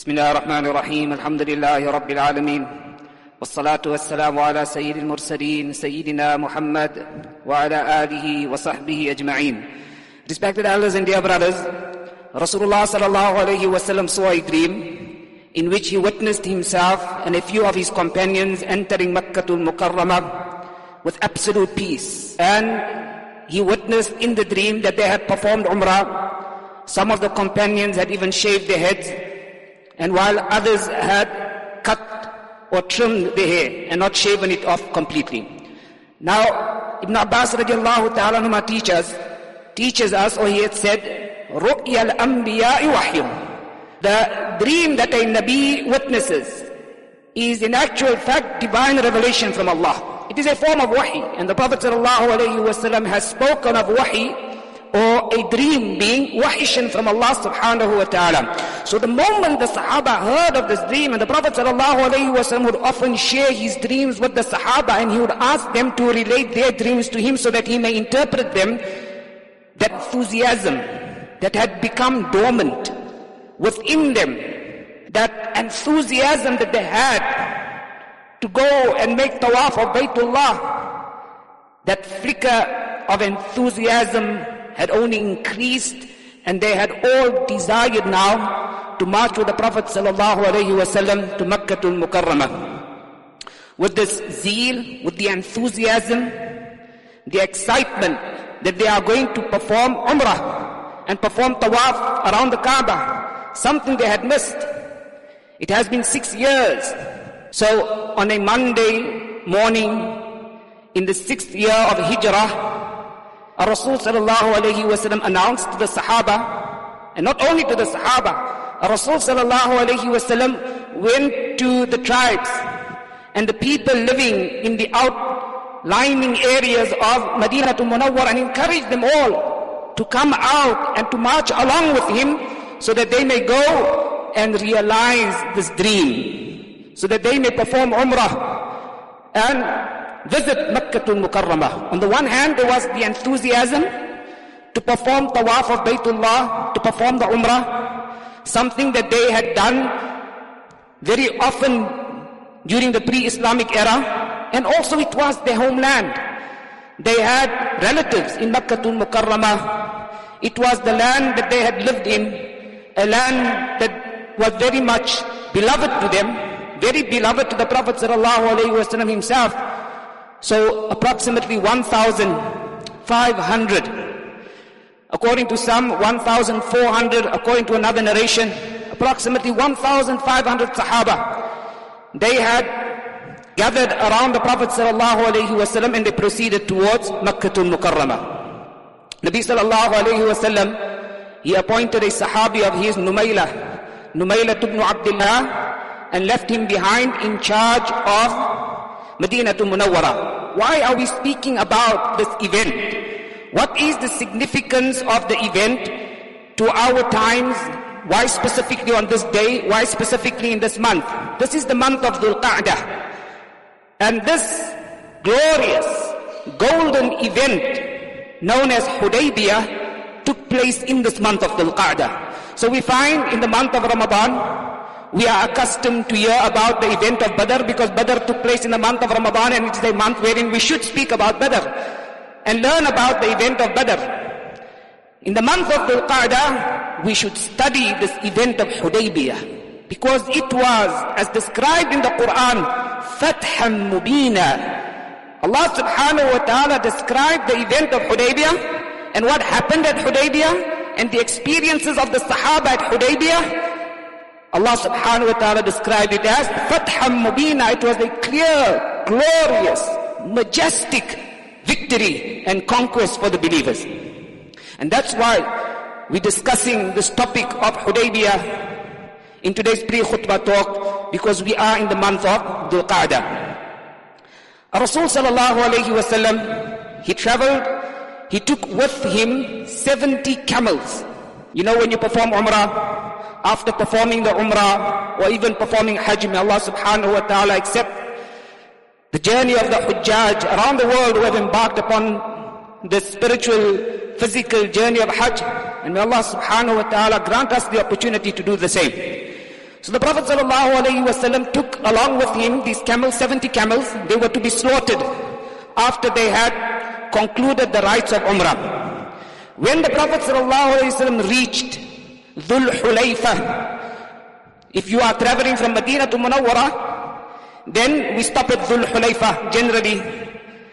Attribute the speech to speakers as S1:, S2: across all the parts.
S1: بسم الله الرحمن الرحيم الحمد لله رب العالمين والصلاة والسلام على سيد المرسلين سيدنا محمد وعلى آله وصحبه أجمعين Respected elders and dear brothers, Rasulullah sallallahu alayhi wasallam saw a dream in which he witnessed himself and a few of his companions entering Makkatul Mukarramah with absolute peace. And he witnessed in the dream that they had performed Umrah. Some of the companions had even shaved their heads and while others had cut or trimmed their hair and not shaven it off completely. Now, Ibn Abbas radiallahu ta'ala anhuma teaches, teaches us, or he had said, رُؤْيَ الْأَنْبِيَاءِ وَحْيٌ The dream that a Nabi witnesses is in actual fact divine revelation from Allah. It is a form of wahi, and the Prophet sallallahu alayhi wasallam has spoken of wahi or a dream being wahishan from Allah subhanahu wa ta'ala. So the moment the Sahaba heard of this dream and the Prophet sallallahu alayhi wa sallam would often share his dreams with the Sahaba and he would ask them to relate their dreams to him so that he may interpret them, that enthusiasm that had become dormant within them, that enthusiasm that they had to go and make tawaf of Baytullah, that flicker of enthusiasm had only increased and they had all desired now to march with the Prophet sallallahu alaihi wasallam to Makkatul Mukarramah. With this zeal, with the enthusiasm, the excitement that they are going to perform Umrah and perform Tawaf around the Kaaba, something they had missed. It has been six years. So on a Monday morning in the sixth year of Hijrah, our Rasul sallallahu alayhi wasallam announced to the Sahaba, and not only to the Sahaba, our Rasul sallallahu alayhi wasallam went to the tribes and the people living in the outlining areas of Medina to Munawwar and encouraged them all to come out and to march along with him so that they may go and realize this dream, so that they may perform Umrah. And visit Makkatul Mukarramah. On the one hand, there was the enthusiasm to perform Tawaf of Baytullah, to perform the Umrah, something that they had done very often during the pre-Islamic era, and also it was their homeland. They had relatives in Makkatul Mukarramah. It was the land that they had lived in, a land that was very much beloved to them, very beloved to the Prophet sallallahu himself. So approximately 1,500. According to some, 1,400. According to another narration, approximately 1,500 Sahaba. They had gathered around the Prophet sallallahu alaihi wasallam and they proceeded towards Makkatul Mukarramah. Nabi sallallahu alaihi wasallam, he appointed a Sahabi of his, Numayla, Numayla ibn Abdullah, and left him behind in charge of Medina to Munawwara. Why are we speaking about this event? What is the significance of the event to our times? Why specifically on this day? Why specifically in this month? This is the month of Dhul Qa'dah. And this glorious golden event known as Hudaybiyah took place in this month of Dhul Qa'dah. So we find in the month of Ramadan, we are accustomed to hear about the event of Badr because Badr took place in the month of Ramadan and it is a month wherein we should speak about Badr and learn about the event of Badr. In the month of Dhul Qa'dah, we should study this event of Hudaybiyah. Because it was, as described in the Quran, Fathan Mubina. Allah subhanahu wa ta'ala described the event of Hudaybiyah and what happened at Hudaybiyah and the experiences of the Sahaba at Hudaybiyah. Allah subhanahu wa ta'ala described it as Fathan Mubina. It was a clear, glorious, majestic victory and conquest for the believers. And that's why we're discussing this topic of Hudaybiyah in today's pre-khutbah talk because we are in the month of Dhul Qa'dah. Rasul sallallahu alayhi he traveled, he took with him 70 camels. You know when you perform Umrah, after performing the Umrah or even performing Hajj, may Allah subhanahu wa ta'ala accept the journey of the Hujjaj around the world who have embarked upon the spiritual, physical journey of Hajj. And may Allah subhanahu wa ta'ala grant us the opportunity to do the same. So the Prophet took along with him these camels, 70 camels. They were to be slaughtered after they had concluded the rites of Umrah. When the Prophet reached Dhul Hulayfa, if you are traveling from Medina to Munawwara, then we stop at Dhul Hulayfa generally.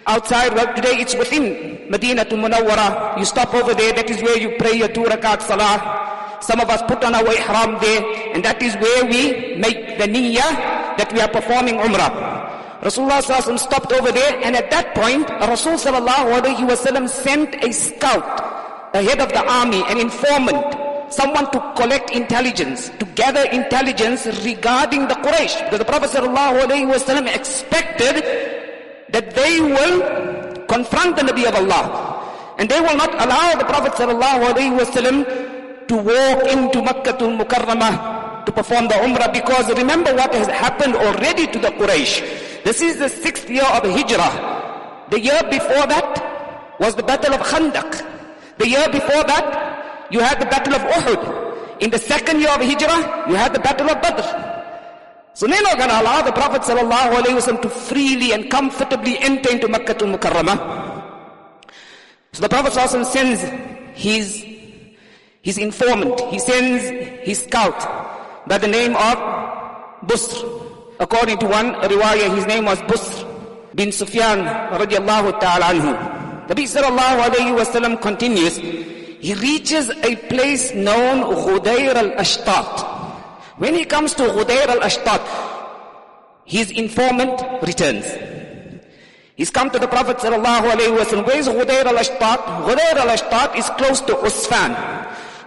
S1: Outside, well today it's within Medina to Munawwara. You stop over there, that is where you pray your two rakat salah. Some of us put on our ihram there, and that is where we make the niyyah that we are performing umrah. Rasulullah sallallahu stopped over there, and at that point, Rasul alaihi wasallam sent a scout, the head of the army, an informant, someone to collect intelligence, to gather intelligence regarding the Quraysh. Because the Prophet wasallam expected that they will confront the Nabi of Allah. And they will not allow the Prophet wasallam to walk into Makkah Mukarramah to perform the Umrah because remember what has happened already to the Quraysh. This is the sixth year of Hijrah. The year before that was the Battle of Khandaq. The year before that, you had the Battle of Uhud. In the second year of Hijrah, you had the Battle of Badr. So they're not oh going to allow the Prophet ﷺ to freely and comfortably enter into Makkah al-Mukarramah. So the Prophet ﷺ sends his his informant, he sends his scout by the name of Busr. According to one riwayah, his name was Busr bin Sufyan radiallahu ta'ala anhu. Nabi sallallahu alayhi wa sallam continues, he reaches a place known Ghudair al-Ashtat. When he comes to Ghudair al-Ashtat, his informant returns. He's come to the Prophet sallallahu alayhi. Where is Ghudair al-Ashtat? Ghudair al-Ashtat is close to Usfan.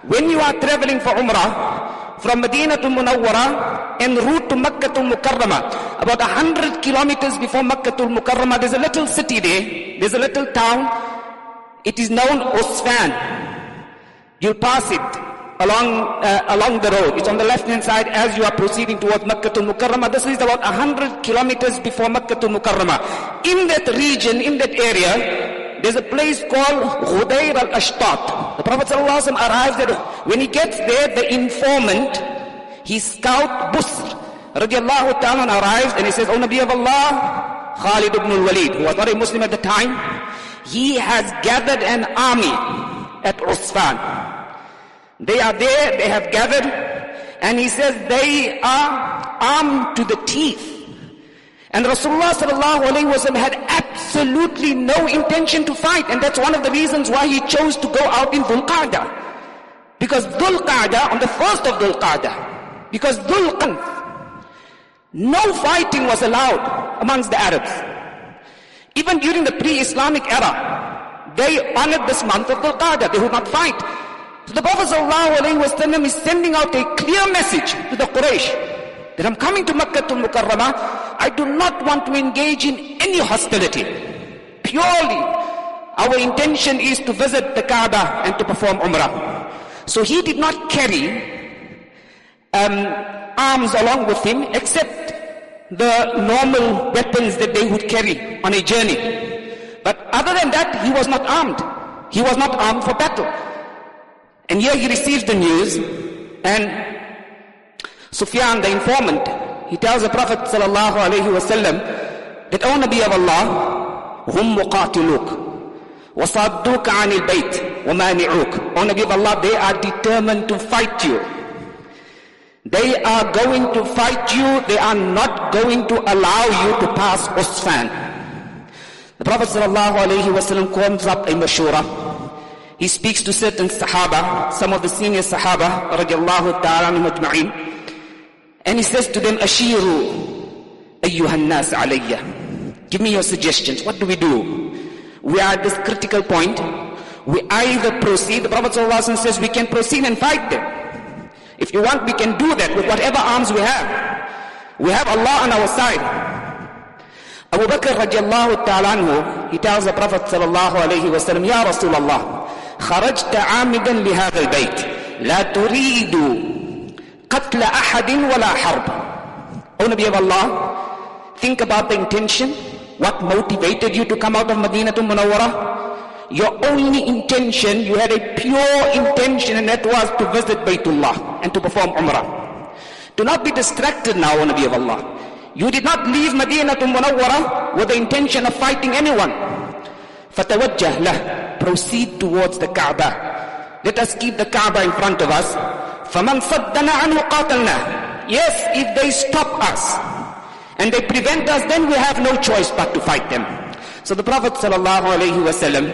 S1: When you are traveling for Umrah from Medina to Munawwara en route to Makkah to Mukarrama, about a hundred kilometers before Makkah to Mukarrama, there's a little city there, there's a little town. It is known Usfan. You'll pass it along uh, along the road. It's on the left hand side as you are proceeding towards Makkah to Mukarramah. This is about a hundred kilometers before Makkah to Mukarramah. In that region, in that area, there's a place called Ghudair al-Ashtat. The Prophet ﷺ arrives there. When he gets there, the informant, his scout Busr, radiallahu ta'ala arrives and he says, O Nabi of Allah, Khalid ibn al-Walid, who was not a Muslim at the time, he has gathered an army at Usfan. They are there, they have gathered, and he says they are armed to the teeth. And Rasulullah sallallahu alayhi had absolutely no intention to fight. And that's one of the reasons why he chose to go out in Dhul Qa'dah. Because Dhul Qa'dah, on the first of Dhul Qa'dah, because Dhul no fighting was allowed amongst the Arabs. Even during the pre-Islamic era, they honored this month of Dhul Qa'dah. They would not fight. So the Prophet ﷺ is sending out a clear message to the Quraysh that I'm coming to Makkah to Mukarramah, I do not want to engage in any hostility. Purely, our intention is to visit the Kaaba and to perform Umrah. So he did not carry um, arms along with him except the normal weapons that they would carry on a journey. But other than that, he was not armed. He was not armed for battle. And here he receives the news and Sufyan, the informant, he tells the Prophet sallallahu alaihi wasallam that, O Nabi of Allah, hum muqatiluk, وصدوك عن البيت ومانعوك. O Nabi of Allah, they are determined to fight you. They are going to fight you. They are not going to allow you to pass Usfan. The Prophet ﷺ calls up a mashura. He speaks to certain Sahaba, some of the senior Sahaba, radiallahu ta'ala majma'in. And he says to them, Ashiru ayyuhan nas alayya. Give me your suggestions. What do we do? We are at this critical point. We either proceed, the Prophet ﷺ says we can proceed and fight them. If you want, we can do that with whatever arms we have. We have Allah on our side. Abu Bakr radiallahu ta'ala anhu, he tells the Prophet sallallahu alayhi wa sallam, Ya Rasulullah, خرجت عامدا لهذا البيت لا تريد قتل أحد ولا حرب O Nabi of Allah, think about the intention. What motivated you to come out of Medina to your only intention, you had a pure intention and that was to visit Baytullah and to perform Umrah. Do not be distracted now, O Nabi of Allah. You did not leave Medina to Munawwara with the intention of fighting anyone. فَتَوَجَّهْ لَهُ Proceed towards the Kaaba. Let us keep the Kaaba in front of us. فَمَنْ صَدَّنَا عَنْهُ قَاتَلْنَا Yes, if they stop us and they prevent us, then we have no choice but to fight them. So the Prophet sallallahu alayhi wa sallam,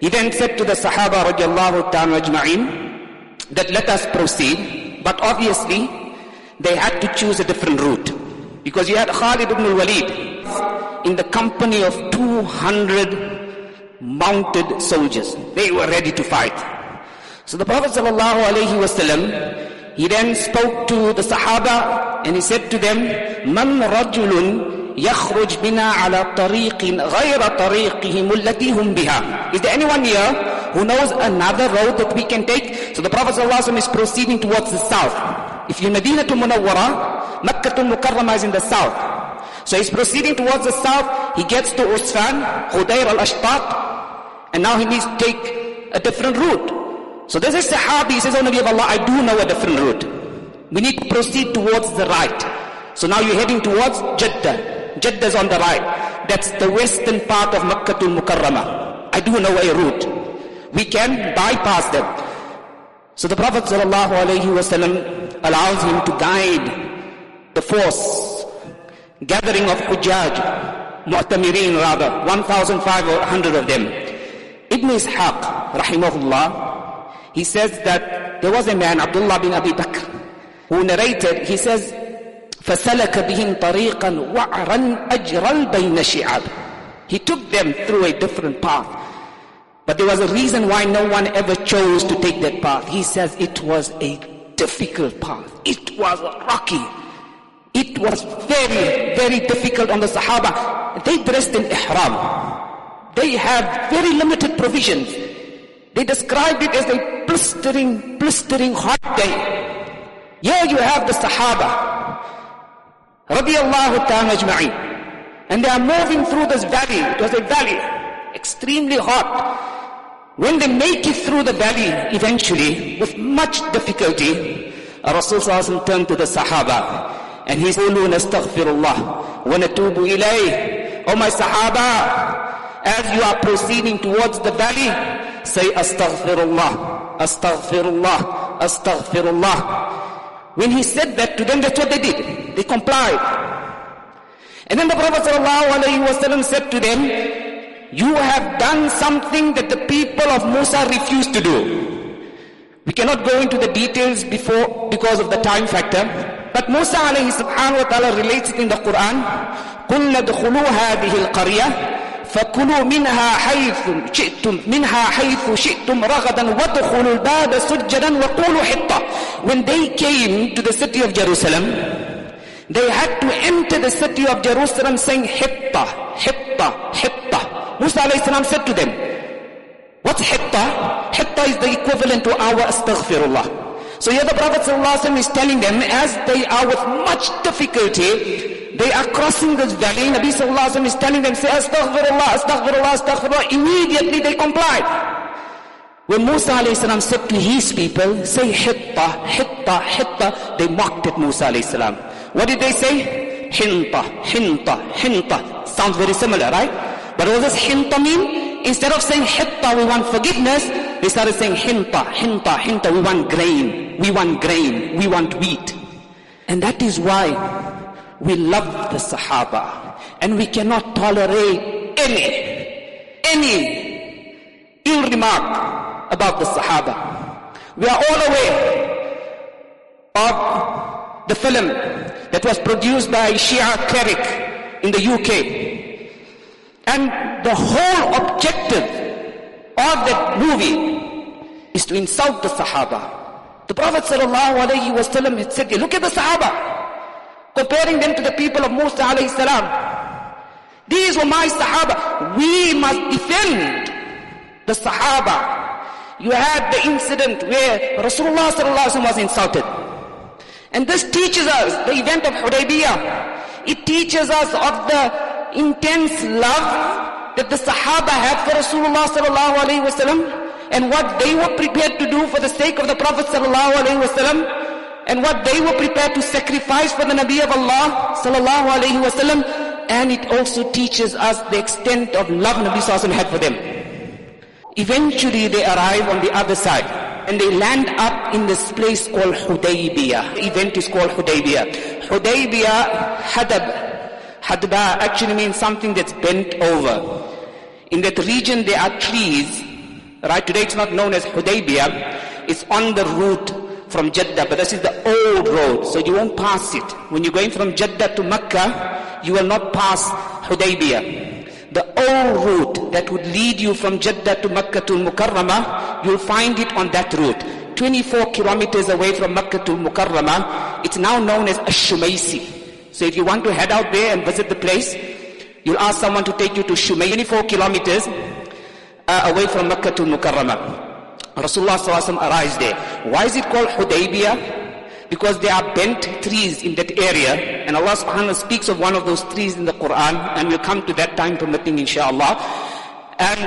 S1: he then said to the Sahaba radiallahu ta'ala ajma'in that let us proceed. But obviously, they had to choose a different route. Because you had Khalid ibn al-Walid in the company of 200 mounted soldiers. They were ready to fight. So the Prophet sallallahu alayhi wasallam, he then spoke to the Sahaba and he said to them, Man rajulun يخرج بنا على طريق غير طريقهم التي هم بها Is there anyone here who knows another road that we can take? So the Prophet ﷺ is proceeding towards the south. If you Medina to Munawwara, Makkah to Mukarramah is in the south. So he's proceeding towards the south. He gets to Usfan, Hudayr al-Ashtat, and now he needs to take a different route. So this is Sahabi, he says, Oh Nabi of Allah, I do know a different route. We need to proceed towards the right. So now you're heading towards Jeddah. Jeddah is on the right. That's the western part of Makkah to Mukarramah. I do know a route. We can bypass them. So the Prophet ﷺ allows him to guide the force, gathering of Hujjaj, Mu'tamirin rather, 1,500 of them. Ibn Ishaq, rahimahullah, he says that there was a man, Abdullah bin Abi Bakr, who narrated, he says, فسلك بهم طريقا وعرا أجرا بين شعاب He took them through a different path. But there was a reason why no one ever chose to take that path. He says it was a difficult path. It was rocky. It was very, very difficult on the Sahaba. They dressed in ihram. They had very limited provisions. They described it as a blistering, blistering hot day. Here you have the Sahaba radiallahu ta'ala. And they are moving through this valley. It was a valley, extremely hot. When they make it through the valley, eventually, with much difficulty, Rasul turned to the Sahaba and he said, Astaghfirullah wa natubu ilayh. Oh my Sahaba, as you are proceeding towards the valley, say Astaghfirullah, Astaghfirullah, Astaghfirullah. When he said that to them, that's what they did. They complied. And then the Prophet ﷺ said to them, you have done something that the people of Musa refused to do. We cannot go into the details before because of the time factor. But Musa alayhi subhanahu wa ta'ala relates it in the Quran. قُلْ نَدْخُلُوا هَذِهِ الْقَرْيَةِ فكلوا منها حيث شئتم منها حيث شئتم رغدا وادخلوا الباب سجدا وقولوا حطة when they came to the city of Jerusalem they had to enter the city of Jerusalem saying hitta hitta hitta Musa alayhi salam said to them what's hitta hitta is the equivalent to our astaghfirullah so here the Prophet is telling them as they are with much difficulty they are crossing this valley. Nabi is telling them, say, Astaghfirullah, Astaghfirullah, Astaghfirullah. Immediately they complied. When Musa said to his people, say hitta, hitta, hitta, they mocked at Musa. What did they say? Hinta, hinta, hinta. Sounds very similar, right? But what does hinta mean? Instead of saying hitta, we want forgiveness, they started saying, hinta, hinta, hinta, we want grain, we want grain, we want wheat. And that is why we love the Sahaba. And we cannot tolerate any, any ill remark about the Sahaba. We are all aware of the film that was produced by Shia cleric in the UK. And the whole objective of that movie is to insult the Sahaba. The Prophet ﷺ had said, look at the Sahaba, comparing them to the people of Musa alayhi salam. These were my Sahaba. We must defend the Sahaba. You had the incident where Rasulullah ﷺ was insulted. And this teaches us the event of Hudaybiyah. It teaches us of the intense love that the Sahaba had for Rasulullah sallallahu alayhi wasallam and what they were prepared to do for the sake of the Prophet sallallahu alayhi wasallam and what they were prepared to sacrifice for the Nabi of Allah sallallahu alayhi wasallam and it also teaches us the extent of love Nabi sallallahu had for them. Eventually they arrive on the other side and they land up in this place called Hudaybiyah. The event is called Hudaybiyah. Hudaybiyah, Hadab, Hadba actually means something that's bent over. In that region there are trees, right? Today it's not known as Hudaybiyah. It's on the route from Jeddah, but this is the old road, so you won't pass it. When you're going from Jeddah to Mecca, you will not pass Hudaybiyah. The old route that would lead you from Jeddah to Mecca to Mukarramah, you'll find it on that route. 24 kilometers away from Mecca to Mukarramah, it's now known as Ash-Shumaisi. So if you want to head out there and visit the place, you'll ask someone to take you to Shumay, 24 kilometers uh, away from Mecca to Mukarramah. Rasulullah arrives there. Why is it called Hudaybiyah? Because there are bent trees in that area, and Allah subhanahu speaks of one of those trees in the Quran, and we'll come to that time permitting inshallah. And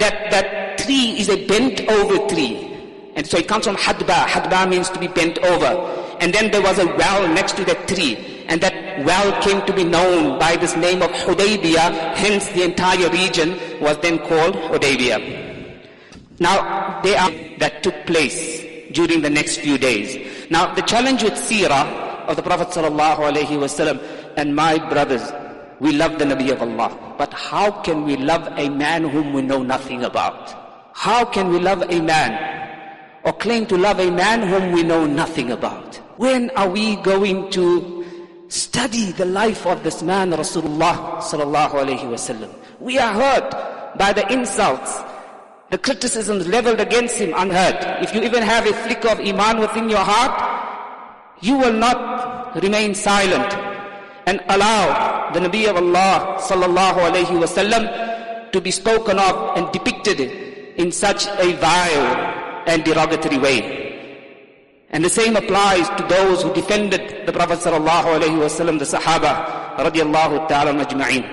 S1: that, that tree is a bent over tree. And so it comes from Hadba. Hadba means to be bent over. And then there was a well next to that tree. And that well came to be known by this name of Hudaybiyah, hence the entire region was then called Hudaybiyah. Now, they are that took place during the next few days. Now, the challenge with seerah of the Prophet sallallahu alaihi wasallam and my brothers, we love the Nabi of Allah. But how can we love a man whom we know nothing about? How can we love a man or claim to love a man whom we know nothing about? When are we going to Study the life of this man, Rasulullah sallallahu alayhi wasallam. We are hurt by the insults, the criticisms leveled against him unheard. If you even have a flicker of iman within your heart, you will not remain silent and allow the Nabi of Allah sallallahu alayhi wasallam to be spoken of and depicted in such a vile and derogatory way. And the same applies to those who defended the Prophet sallallahu alaihi wasallam, the Sahaba radiallahu ta'ala majma'in.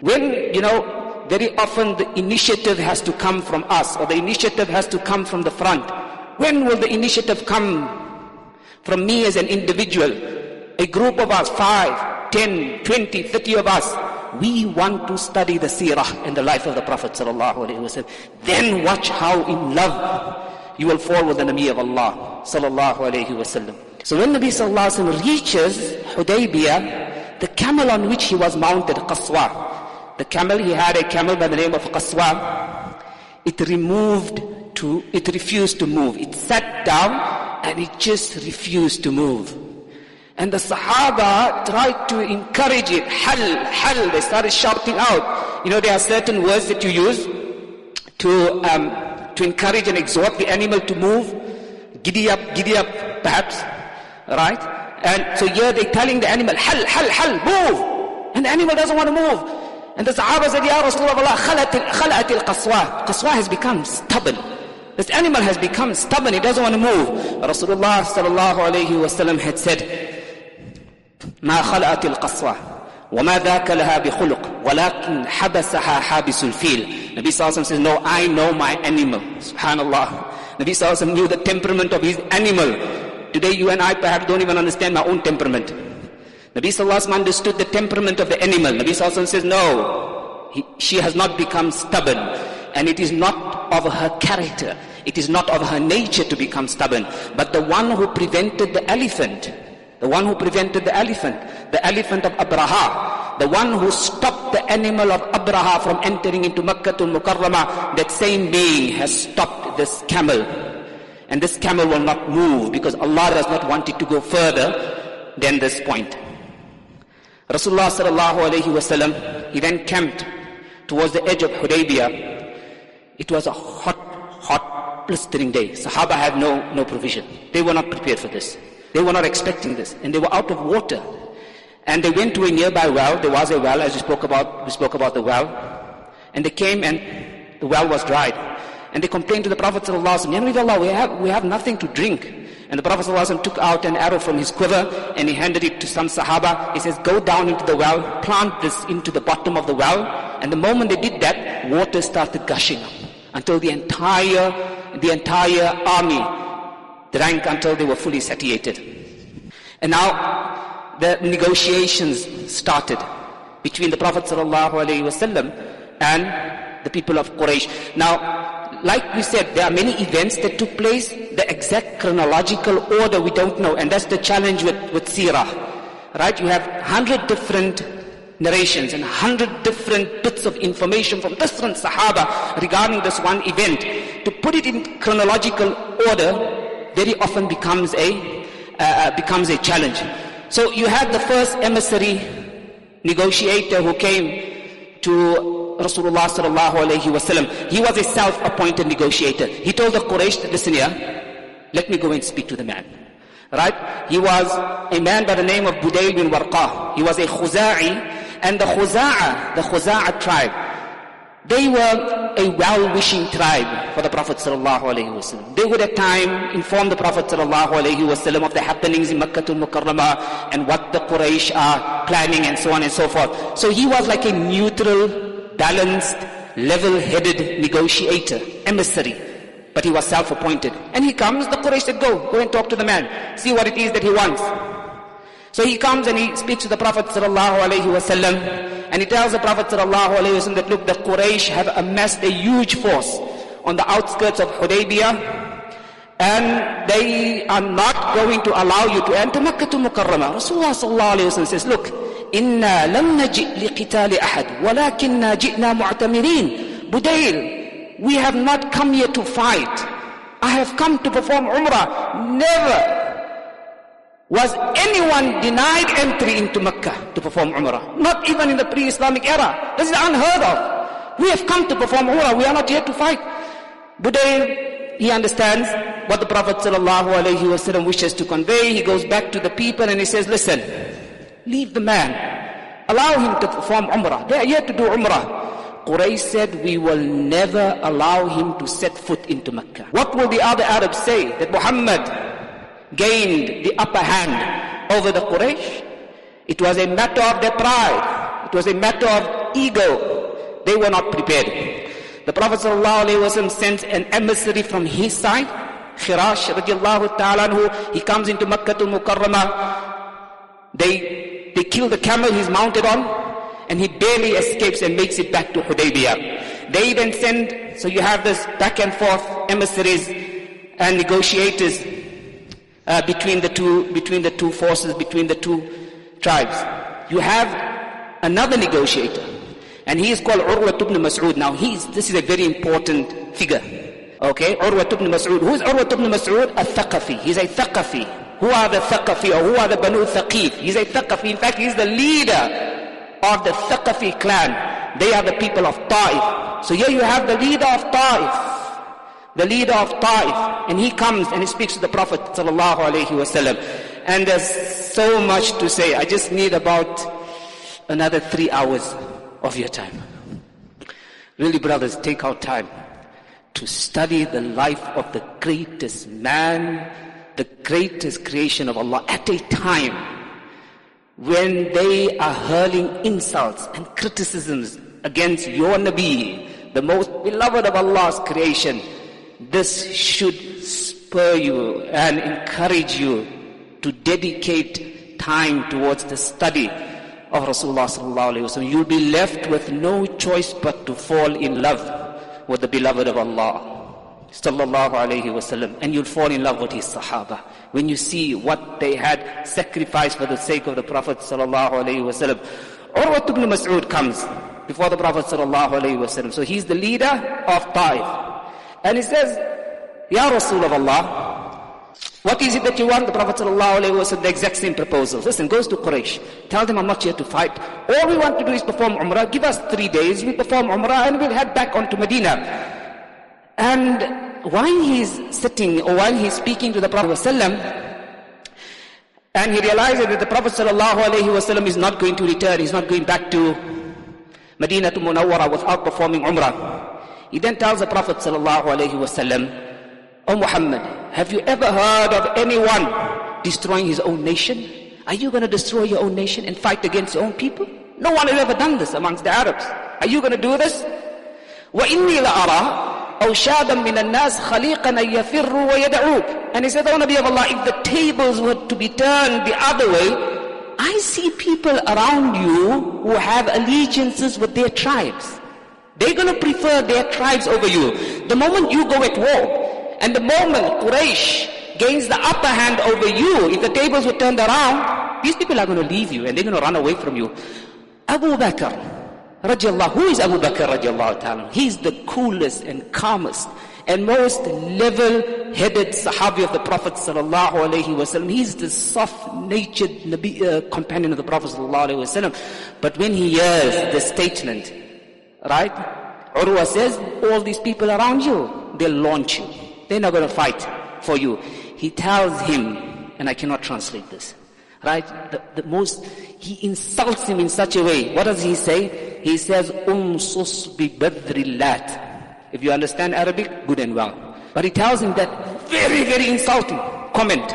S1: When, you know, very often the initiative has to come from us or the initiative has to come from the front. When will the initiative come from me as an individual? A group of us, five, ten, twenty, thirty of us. We want to study the seerah and the life of the Prophet sallallahu alaihi wasallam. Then watch how in love you will fall with the Nabi of Allah sallallahu alayhi wasallam. So when Nabi sallallahu alayhi wasallam reaches Hudaybiyah, the camel on which he was mounted, Qaswa, the camel, he had a camel by the name of Qaswa, it removed to, it refused to move. It sat down and it just refused to move. And the Sahaba tried to encourage it. Hal, hal. They started shouting out. You know, there are certain words that you use to um, to encourage and exhort the animal to move. Giddy up, giddy up, perhaps. Right? And so here they're telling the animal, hal, hal, hal, move. And the animal doesn't want to move. And the Sahaba said, Ya Rasulullah, khalat al-qaswa. Qaswa has become stubborn. This animal has become stubborn, it doesn't want to move. Rasulullah had said, Ma khalat al-qaswa. وما ذاك لها بخلق ولكن حبسها حابس الفيل Nabi Sallallahu says, no, I know my animal. Subhanallah. Nabi Sallallahu knew the temperament of his animal. Today you and I perhaps don't even understand my own temperament. Nabi Sallallahu understood the temperament of the animal. Nabi Sallallahu says, no, he, she has not become stubborn. And it is not of her character. It is not of her nature to become stubborn. But the one who prevented the elephant, the one who prevented the elephant, the elephant of Abraha, the one who stopped the animal of Abraha from entering into Makkah to Mukarramah, that same being has stopped this camel. And this camel will not move because Allah does not want it to go further than this point. Rasulullah sallallahu alayhi wasallam, he then camped towards the edge of Hudaybiyah. It was a hot, hot, blistering day. Sahaba had no, no provision. They were not prepared for this. They were not expecting this. And they were out of water. And they went to a nearby well. There was a well, as we spoke about, we spoke about the well. And they came and the well was dried. And they complained to the Prophet ﷺ, Allah, we have, we have nothing to drink. And the Prophet ﷺ took out an arrow from his quiver and he handed it to some Sahaba. He says, go down into the well, plant this into the bottom of the well. And the moment they did that, water started gushing up until the entire, the entire army drank until they were fully satiated. And now the negotiations started between the Prophet ﷺ and the people of Quraysh. Now, like we said, there are many events that took place. The exact chronological order we don't know, and that's the challenge with, with Sirah. Right? You have hundred different narrations and hundred different bits of information from different Sahaba regarding this one event. To put it in chronological order very often becomes a uh, uh becomes a challenge. So you had the first emissary negotiator who came to Rasulullah sallallahu alayhi wasallam. He was a self-appointed negotiator. He told the Quraysh, listen here, let me go and speak to the man. Right? He was a man by the name of Budayl bin Warqa. He was a Khuza'i, and the Khuza'a, the Khuza'a tribe, they were a well-wishing tribe for the Prophet ﷺ. They would at time inform the Prophet ﷺ of the happenings in Makkah al-Mukarramah and what the Quraysh are planning and so on and so forth. So he was like a neutral balanced, level-headed negotiator, emissary. But he was self-appointed. And he comes, the Quraysh said, go, go and talk to the man. See what it is that he wants. So he comes and he speaks to the Prophet sallallahu alaihi wasallam, and he tells the Prophet sallallahu alaihi wasallam that look, the Quraysh have amassed a huge force on the outskirts of Hudaybiyah, and they are not going to allow you to enter Makkah to Mukarramah. Rasulullah sallallahu alaihi wasallam says, look, إنا لم نجئ لقتال أحد ولكننا جئنا معتمرين Budayl we have not come here to fight I have come to perform Umrah never was anyone denied entry into Mecca to perform Umrah not even in the pre-Islamic era this is unheard of we have come to perform Umrah we are not here to fight Budayl he understands what the Prophet ﷺ wishes to convey he goes back to the people and he says listen Leave the man. Allow him to perform Umrah. They are here to do Umrah. Quraysh said, we will never allow him to set foot into Mecca. What will the other Arabs say? That Muhammad gained the upper hand over the Quraysh? It was a matter of their pride. It was a matter of ego. They were not prepared. The Prophet ﷺ sends an emissary from his side. Khirash radiallahu ta'ala he comes into Makkah to Mukarramah. They they kill the camel he's mounted on, and he barely escapes and makes it back to Hudaybiyah. They then send, so you have this back and forth emissaries and negotiators uh, between the two, between the two forces, between the two tribes. You have another negotiator, and he is called Urwa ibn Mas'ud. Now, he's, this is a very important figure. Okay, Urwa ibn Mas'ud. Who is Urwa ibn Mas'ud? A Thaqafi. He's a Thaqafi. Who are the Thaqafi or who are the Banu Thaqif? He's a Thaqafi. In fact, he's the leader of the Thaqafi clan. They are the people of Ta'if. So here you have the leader of Ta'if. The leader of Ta'if. And he comes and he speaks to the Prophet sallallahu alaihi wasallam. And there's so much to say. I just need about another three hours of your time. Really, brothers, take our time to study the life of the greatest man the greatest creation of Allah at a time when they are hurling insults and criticisms against your Nabi, the most beloved of Allah's creation, this should spur you and encourage you to dedicate time towards the study of Rasulullah sallallahu wasallam. You'll be left with no choice but to fall in love with the beloved of Allah. Sallallahu alayhi wasallam, and you'll fall in love with his Sahaba. When you see what they had sacrificed for the sake of the Prophet sallallahu alayhi wasallam. Urwat ibn Mas'ud comes before the Prophet sallallahu alayhi wasallam. So he's the leader of Taif. And he says, Ya Rasul of Allah, what is it that you want? The Prophet ﷺ, the exact same proposal. Listen, goes to Quraysh. Tell them I'm not here to fight. All we want to do is perform Umrah. Give us three days. We perform Umrah and we'll head back on to Medina. And while he's sitting or while he's speaking to the Prophet ﷺ, and he realizes that the Prophet ﷺ is not going to return, he's not going back to Medina to Munawwara without performing Umrah. He then tells the Prophet ﷺ, O Muhammad, have you ever heard of anyone destroying his own nation? Are you going to destroy your own nation and fight against your own people? No one has ever done this amongst the Arabs. Are you going to do this? وَإِنِّي لَأَرَى أوشادا من الناس خليقا أن يفروا ويدعوك and he said oh Nabi of Allah if the tables were to be turned the other way I see people around you who have allegiances with their tribes they're going to prefer their tribes over you the moment you go at war and the moment Quraysh gains the upper hand over you if the tables were turned around these people are going to leave you and they're going to run away from you Abu Bakr radiallahu, who is Abu Bakr radiallahu ta'ala? He's the coolest and calmest and most level-headed Sahabi of the Prophet sallallahu alaihi wasallam. He's the soft-natured Nabi, uh, companion of the Prophet sallallahu alaihi wasallam. But when he hears the statement, right? Urwa says, all these people around you, they'll launch you. They're not going to fight for you. He tells him, and I cannot translate this, right? The, the most, he insults him in such a way. What does he say? he says, Umsus bi badrillat. If you understand Arabic, good and well. But he tells him that very, very insulting comment.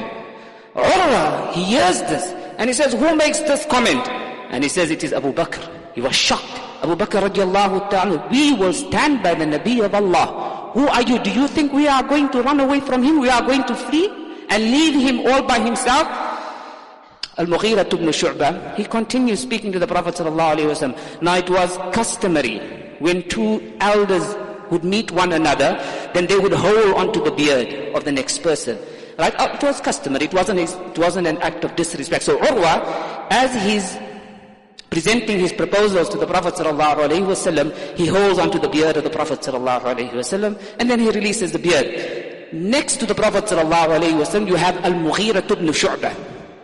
S1: Urwa, he hears this. And he says, who makes this comment? And he says, it is Abu Bakr. He was shocked. Abu Bakr radiallahu ta'ala, we will stand by the Nabi of Allah. Who are you? Do you think we are going to run away from him? We are going to flee and leave him all by himself? Al-Mughira ibn Shu'bah, he continues speaking to the Prophet ﷺ. Now it was customary when two elders would meet one another, then they would hold onto the beard of the next person. Right? Oh, it was customary. It wasn't, it wasn't an act of disrespect. So Urwa, as he's presenting his proposals to the Prophet ﷺ, he holds onto the beard of the Prophet ﷺ, and then he releases the beard. Next to the Prophet ﷺ, you have Al-Mughira ibn Shu'bah.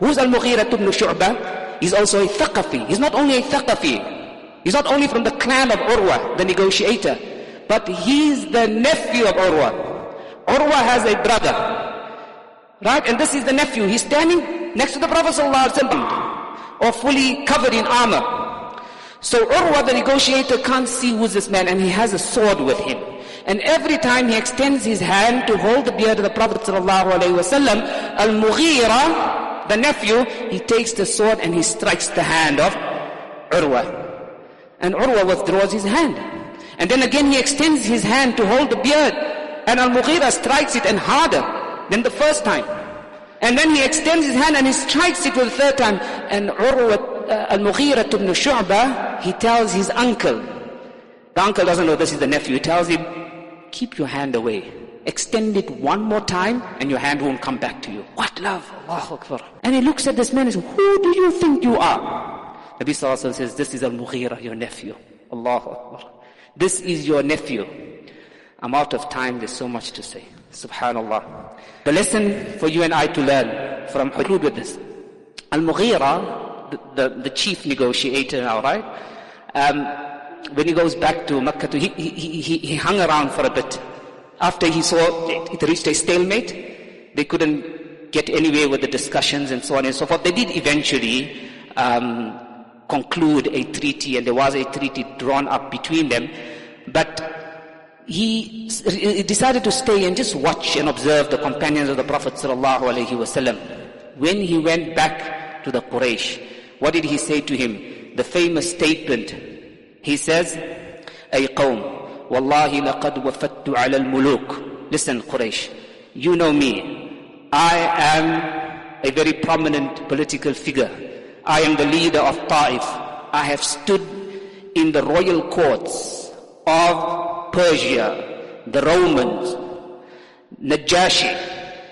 S1: Who's Al-Mughira ibn Shu'bah? He's also a Thaqafi. He's not only a Thaqafi. He's not only from the clan of Urwa, the negotiator, but he's the nephew of Urwa. Urwa has a brother. Right? And this is the nephew. He's standing next to the Prophet ﷺ, or fully covered in armor. So Urwa, the negotiator, can't see who's this man, and he has a sword with him. And every time he extends his hand to hold the beard of the Prophet ﷺ, Al-Mughira, the nephew, he takes the sword and he strikes the hand of Urwa. And Urwa withdraws his hand. And then again he extends his hand to hold the beard. And Al-Mughira strikes it and harder than the first time. And then he extends his hand and he strikes it for the third time. And Urwa, uh, Al-Mughira ibn Shu'bah, he tells his uncle. The uncle doesn't know this is the nephew. He tells him, keep your hand away extend it one more time and your hand won't come back to you. What love? Allahu Akbar. And he looks at this man and says, who do you think you are? Nabi Sallallahu says, this is Al-Mughira, your nephew. Allahu Akbar. This is your nephew. I'm out of time, there's so much to say. Subhanallah. The lesson for you and I to learn from Hudud with this. Al-Mughira, the, the, the, chief negotiator now, right? Um, when he goes back to Makkah, he, he, he, he hung around for a bit after he saw it, it reached a stalemate, they couldn't get anywhere with the discussions and so on and so forth. They did eventually um, conclude a treaty, and there was a treaty drawn up between them. But he, decided to stay and just watch and observe the companions of the Prophet sallallahu. When he went back to the Quraysh, what did he say to him? The famous statement. He says, "A qawm." Wallahi laqad wafattu ala al-muluk. Listen, Quraysh, you know me. I am a very prominent political figure. I am the leader of Ta'if. I have stood in the royal courts of Persia, the Romans, Najashi,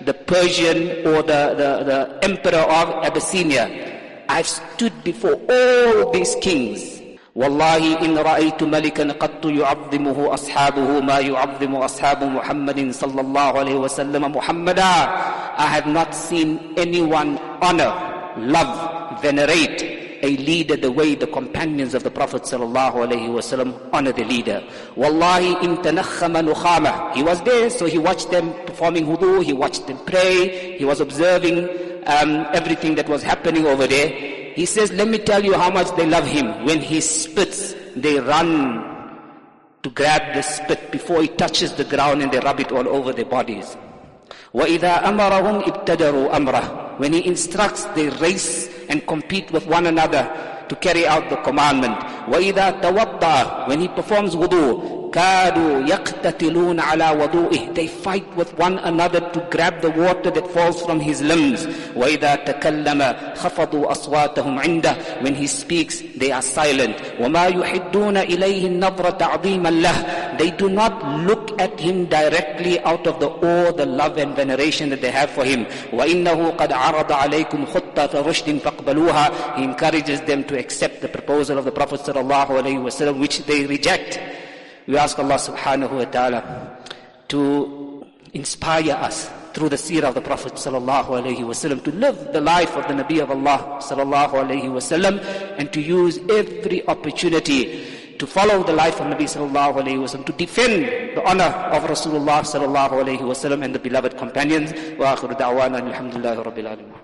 S1: the Persian or the, the, the emperor of Abyssinia. I've stood before all these kings. والله إن رأيت ملكا قط يعظمه أصحابه ما يعظم أصحاب محمد صلى الله عليه وسلم محمدا I have not seen anyone honor, love, venerate a leader the way the companions of the Prophet ﷺ honor the leader. Wallahi imtanakhama. He was there, so he watched them performing wudu, he watched them pray, he was observing um, everything that was happening over there. He says, let me tell you how much they love him. When he spits, they run to grab the spit before it touches the ground and they rub it all over their bodies. وَإِذَا أَمَرَهُمْ ابْتَدَرُوا أَمْرَهُ When he instructs, they race and compete with one another to carry out the commandment. وَإِذَا تَوَضَّى When he performs wudu, كادوا يقتتلون على وضوئه they fight with one another to grab the water that falls from his limbs وإذا تكلم خفضوا أصواتهم عنده when he speaks they are silent وما يحدون إليه النظر تعظيما له they do not look at him directly out of the awe the love and veneration that they have for him وإنه قد عرض عليكم خطة رشد فاقبلوها he encourages them to accept the proposal of the Prophet الله عليه وسلم which they reject we ask Allah subhanahu wa ta'ala to inspire us through the seerah of the Prophet sallallahu alaihi wasallam to live the life of the Nabi of Allah sallallahu alaihi wasallam and to use every opportunity to follow the life of Nabi sallallahu alaihi wasallam to defend the honor of Rasulullah sallallahu alaihi wasallam and the beloved companions. Wa akhiru da'wana alhamdulillah rabbil alamin